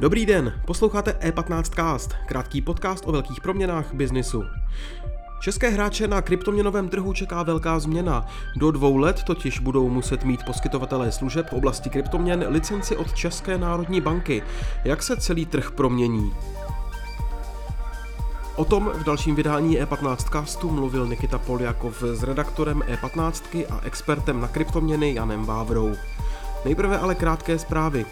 Dobrý den, posloucháte E15cast, krátký podcast o velkých proměnách biznisu. České hráče na kryptoměnovém trhu čeká velká změna. Do dvou let totiž budou muset mít poskytovatelé služeb v oblasti kryptoměn licenci od České národní banky. Jak se celý trh promění? O tom v dalším vydání E15 castu mluvil Nikita Poljakov s redaktorem E15 a expertem na kryptoměny Janem Vávrou. Nejprve ale krátké zprávy.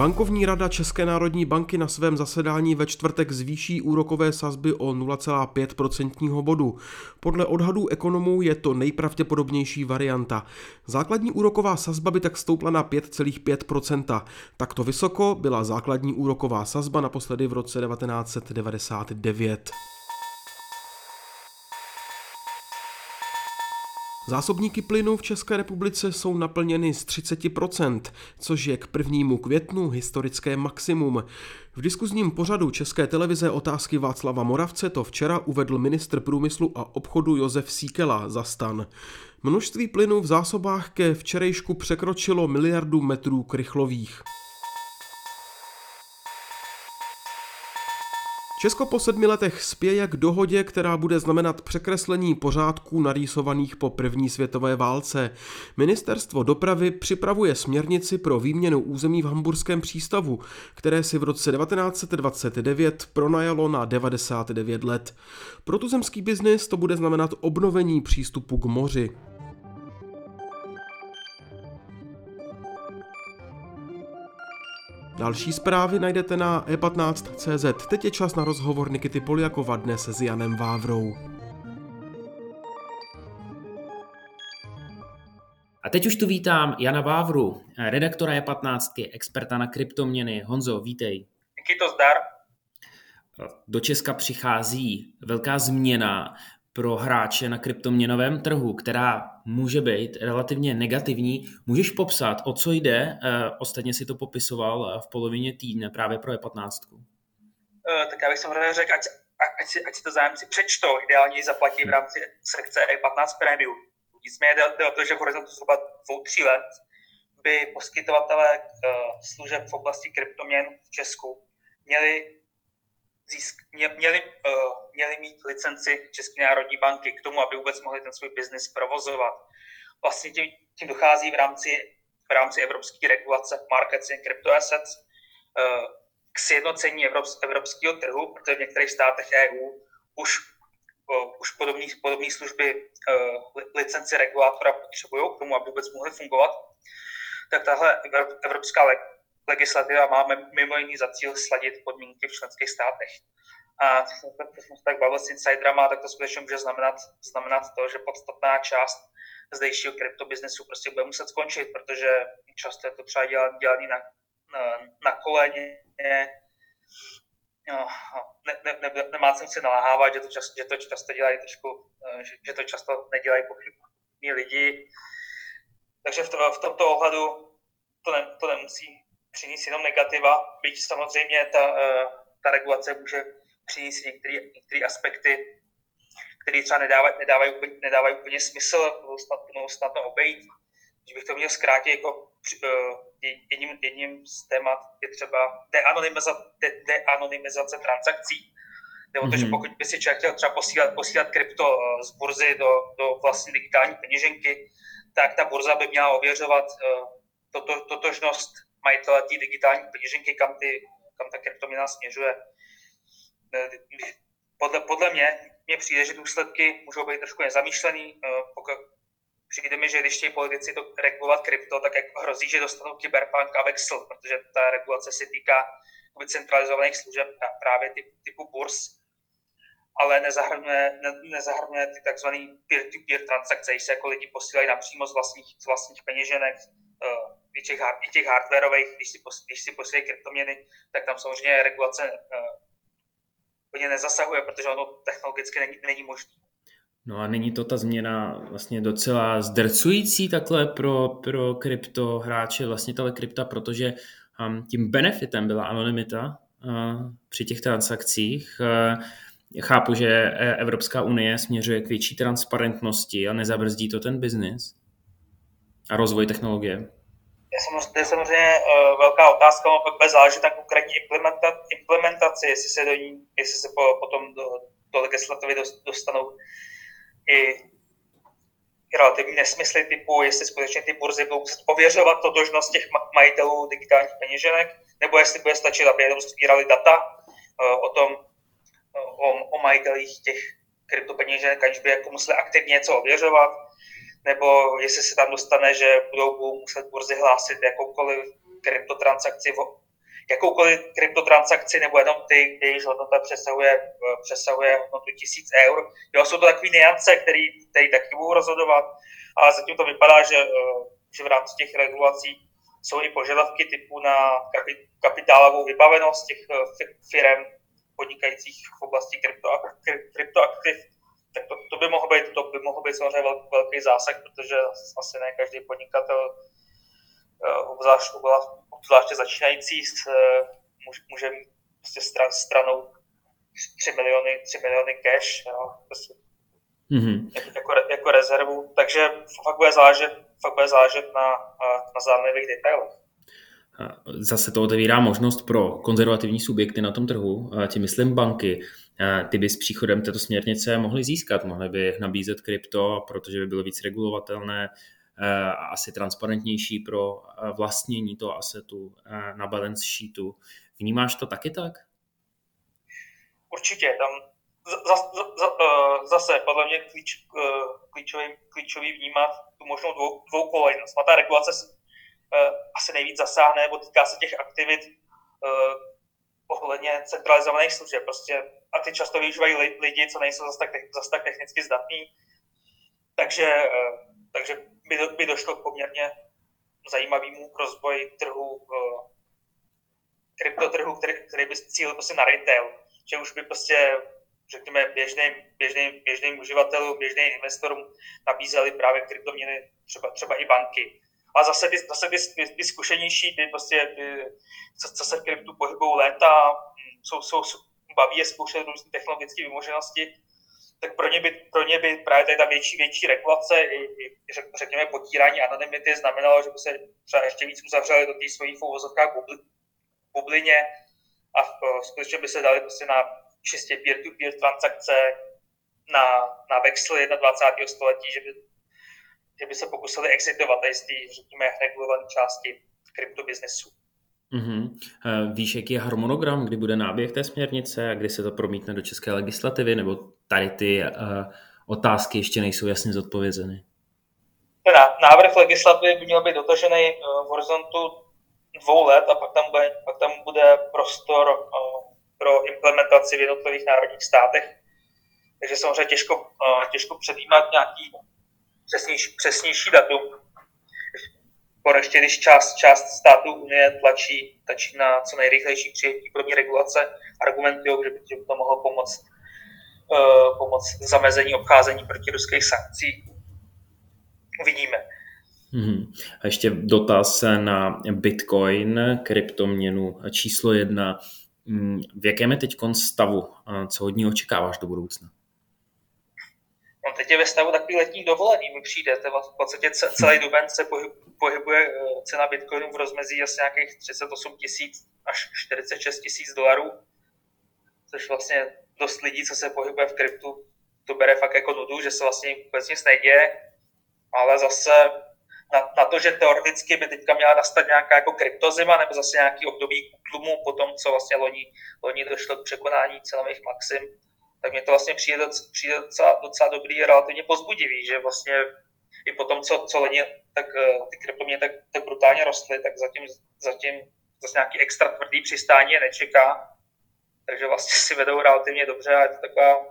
Bankovní rada České národní banky na svém zasedání ve čtvrtek zvýší úrokové sazby o 0,5% bodu. Podle odhadů ekonomů je to nejpravděpodobnější varianta. Základní úroková sazba by tak stoupla na 5,5%. Takto vysoko byla základní úroková sazba naposledy v roce 1999. Zásobníky plynu v České republice jsou naplněny z 30%, což je k prvnímu květnu historické maximum. V diskuzním pořadu České televize otázky Václava Moravce to včera uvedl ministr průmyslu a obchodu Josef Síkela za stan. Množství plynu v zásobách ke včerejšku překročilo miliardu metrů krychlových. Česko po sedmi letech spěje k dohodě, která bude znamenat překreslení pořádků narýsovaných po první světové válce. Ministerstvo dopravy připravuje směrnici pro výměnu území v Hamburském přístavu, které si v roce 1929 pronajalo na 99 let. Pro tuzemský biznis to bude znamenat obnovení přístupu k moři. Další zprávy najdete na e15.cz. Teď je čas na rozhovor Nikity Poliakova dnes s Janem Vávrou. A teď už tu vítám Jana Vávru, redaktora E15, experta na kryptoměny. Honzo, vítej. Díky to zdar. Do Česka přichází velká změna pro hráče na kryptoměnovém trhu, která může být relativně negativní. Můžeš popsat, o co jde? Eh, ostatně si to popisoval eh, v polovině týdne právě pro E15. Eh, tak já bych samozřejmě řekl, ať, ať, si, ať si to zájemci přečtou, ideálně ji zaplatí v rámci sekce E15 Premium. Nicméně jde, o to, že v horizontu zhruba dvou, tří let by poskytovatelé služeb v oblasti kryptoměn v Česku měli získ, mě, měli, uh, měli mít licenci České národní banky k tomu, aby vůbec mohli ten svůj biznis provozovat. Vlastně tím, tím dochází v rámci, v rámci evropské regulace markets in crypto assets uh, k sjednocení evropsk, evropského trhu, protože v některých státech EU už, uh, už podobné služby uh, licenci regulátora potřebují k tomu, aby vůbec mohly fungovat. Tak tahle evropská legislativa má mimo jiný za cíl sladit podmínky v členských státech. A když jsme se tak bavili s insiderama, tak to skutečně může znamenat, znamenat to, že podstatná část zdejšího kryptobiznesu prostě bude muset skončit, protože často je to třeba dělat, dělaný na, na, na koleně, no, ne, ne, ne, nemá se naláhávat, že to, často, že to často dělají trošku, že, že to často nedělají pochybní lidi. Takže v, to, v tomto ohledu to, ne, to nemusí přinést jenom negativa, byť samozřejmě ta, eh, ta regulace může přinést některé, některé aspekty, které třeba nedávají, nedávají, úplně, nedávají úplně smysl, budou snad, budou snadno obejít. Když bych to měl zkrátit, jako eh, jedním, jedním z témat je třeba deanonymizace, de, deanonymizace transakcí. Nebo to, že mhm. pokud by si člověk chtěl třeba posílat, posílat krypto eh, z burzy do, do vlastní digitální peněženky, tak ta burza by měla ověřovat toto, totožnost majitele té digitální peněženky, kam, ty, kam ta kryptoměna směřuje. Podle, podle mě, mně přijde, že důsledky můžou být trošku nezamýšlený. Eh, pokud přijde mi, že když chtějí politici to regulovat krypto, tak jak hrozí, že dostanou kyberpunk a vexel, protože ta regulace se týká centralizovaných služeb právě typ, typu burs, ale nezahrnuje, ne, nezahrnuje ty takzvané peer-to-peer transakce, když se jako lidi posílají napřímo z vlastních, z vlastních peněženek, uh, i těch, i těch hardwareových, když si, když si posílají kryptoměny, tak tam samozřejmě regulace uh, úplně nezasahuje, protože ono technologicky není, není možné. No a není to ta změna vlastně docela zdrcující takhle pro, pro krypto hráče, vlastně tahle krypta, protože um, tím benefitem byla anonymita uh, při těch transakcích. Uh, chápu, že Evropská unie směřuje k větší transparentnosti a nezabrzdí to ten biznis a rozvoj technologie? Je samozřejmě, to je samozřejmě uh, velká otázka, ale bude záležet na konkrétní implementa, implementaci, jestli se do ní, jestli se po, potom do, do legislativy dostanou i relativní nesmysly typu, jestli skutečně ty burzy budou muset ověřovat totožnost těch majitelů digitálních peněženek, nebo jestli bude stačit, aby jenom sbírali data uh, o tom, o, o majitelích těch kryptopeněženek, aniž by jako museli aktivně něco ověřovat, nebo jestli se tam dostane, že budou muset burzy hlásit jakoukoliv kryptotransakci, jakoukoliv kryptotransakci, nebo jenom ty, jejíž hodnota přesahuje, přesahuje hodnotu tisíc eur. Jo, jsou to takové niance, které taky budou rozhodovat, ale zatím to vypadá, že, eh, že v rámci těch regulací jsou i požadavky typu na kapitálovou vybavenost těch eh, firm podnikajících v oblasti kryptoaktiv, tak to, to, by mohlo být, to by mohlo být samozřejmě velký, velký zásah, protože asi ne každý podnikatel, eh, obzvlášť, obzvláště začínající, může, může prostě stranou 3 miliony, 3 miliony cash, jo, prostě mm-hmm. jako, jako, rezervu, takže fakt bude záležet, fakt bude záležet na, na zájemných detailech. Zase to otevírá možnost pro konzervativní subjekty na tom trhu, tím myslím banky, ty by s příchodem této směrnice mohly získat, mohly by nabízet krypto, protože by bylo víc regulovatelné a asi transparentnější pro vlastnění toho asetu na balance sheetu. Vnímáš to taky tak? Určitě, tam zase podle mě klíč, klíčový, klíčový vnímat tu možnou dvou, dvou kolejnost. A ta regulace asi nejvíc zasáhne, nebo týká se těch aktivit ohledně centralizovaných služeb. Prostě, a ty často využívají lidi, co nejsou zase tak, zase tak technicky zdatní. Takže, eh, takže by, do, by došlo k poměrně zajímavému rozvoji trhu, eh, kryptotrhu, který, který by cílil prostě na retail. Že už by prostě řekněme, běžným, běžným, běžným uživatelům, běžným investorům nabízeli právě kryptoměny, třeba, třeba i banky. A zase by, zase by, by, by zkušenější, by prostě, by, co, co se kryptu pohybují léta, mm, jsou, jsou, baví je zkoušet různé technologické vymoženosti, tak pro ně by, pro ně by právě tady ta větší, větší regulace i, i řekněme potírání anonymity znamenalo, že by se třeba ještě víc uzavřeli do té svojí bubli, bublině a skutečně by se dali prostě na čistě peer-to-peer transakce, na, na vexly 21. století, že by že by se pokusili exitovat z té, řekněme, regulované části kryptobiznesu. Mm-hmm. Víš, jaký je harmonogram, kdy bude náběh té směrnice a kdy se to promítne do české legislativy, nebo tady ty uh, otázky ještě nejsou jasně zodpovězeny? Teda, návrh legislativy by měl být dotažený uh, v horizontu dvou let a pak tam bude, pak tam bude prostor uh, pro implementaci v jednotlivých národních státech. Takže samozřejmě těžko, uh, těžko předjímat nějaký přesnější, přesnější datum. Ještě když část, část států Unie tlačí, tlačí na co nejrychlejší přijetí první regulace, argumentují, že by to mohlo pomoct, uh, pomoct zamezení obcházení proti ruských sankcí. Uvidíme. Hmm. A ještě dotaz na Bitcoin, kryptoměnu číslo jedna. Hmm, v jakém je teď stavu? Co od ní očekáváš do budoucna? Teď je ve stavu takový letní dovolený, mi přijde. V podstatě celý duben se pohybuje eh, cena Bitcoinu v rozmezí asi nějakých 38 tisíc až 46 tisíc dolarů, což vlastně dost lidí, co se pohybuje v kryptu, to bere fakt jako nudu, že se vlastně vůbec nic neděje, ale zase na, na to, že teoreticky by teďka měla nastat nějaká jako kryptozima nebo zase nějaký období tlumu po tom, co vlastně loni, loni došlo k překonání cenových maxim, tak mě to vlastně přijde, docela, přijde docela, docela dobrý a relativně pozbudivý, že vlastně i po tom, co, co loni, tak eh, ty kryptoměny tak, tak brutálně rostly, tak zatím, zatím zase nějaký extra tvrdý přistání je nečeká, takže vlastně si vedou relativně dobře a je to taková,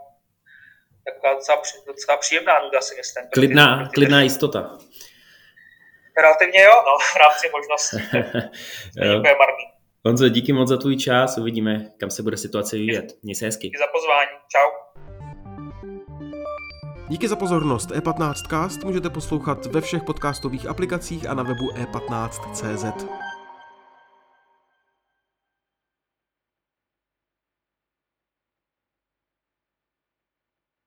taková docela, docela příjemná nuda, si myslím. Klidná, klidná jistota. Relativně jo, no, v rámci možností. to je marný. Honzo, díky moc za tvůj čas, uvidíme, kam se bude situace vyvíjet. Měj se hezky. Díky za pozvání, čau. Díky za pozornost. E15cast můžete poslouchat ve všech podcastových aplikacích a na webu e15.cz.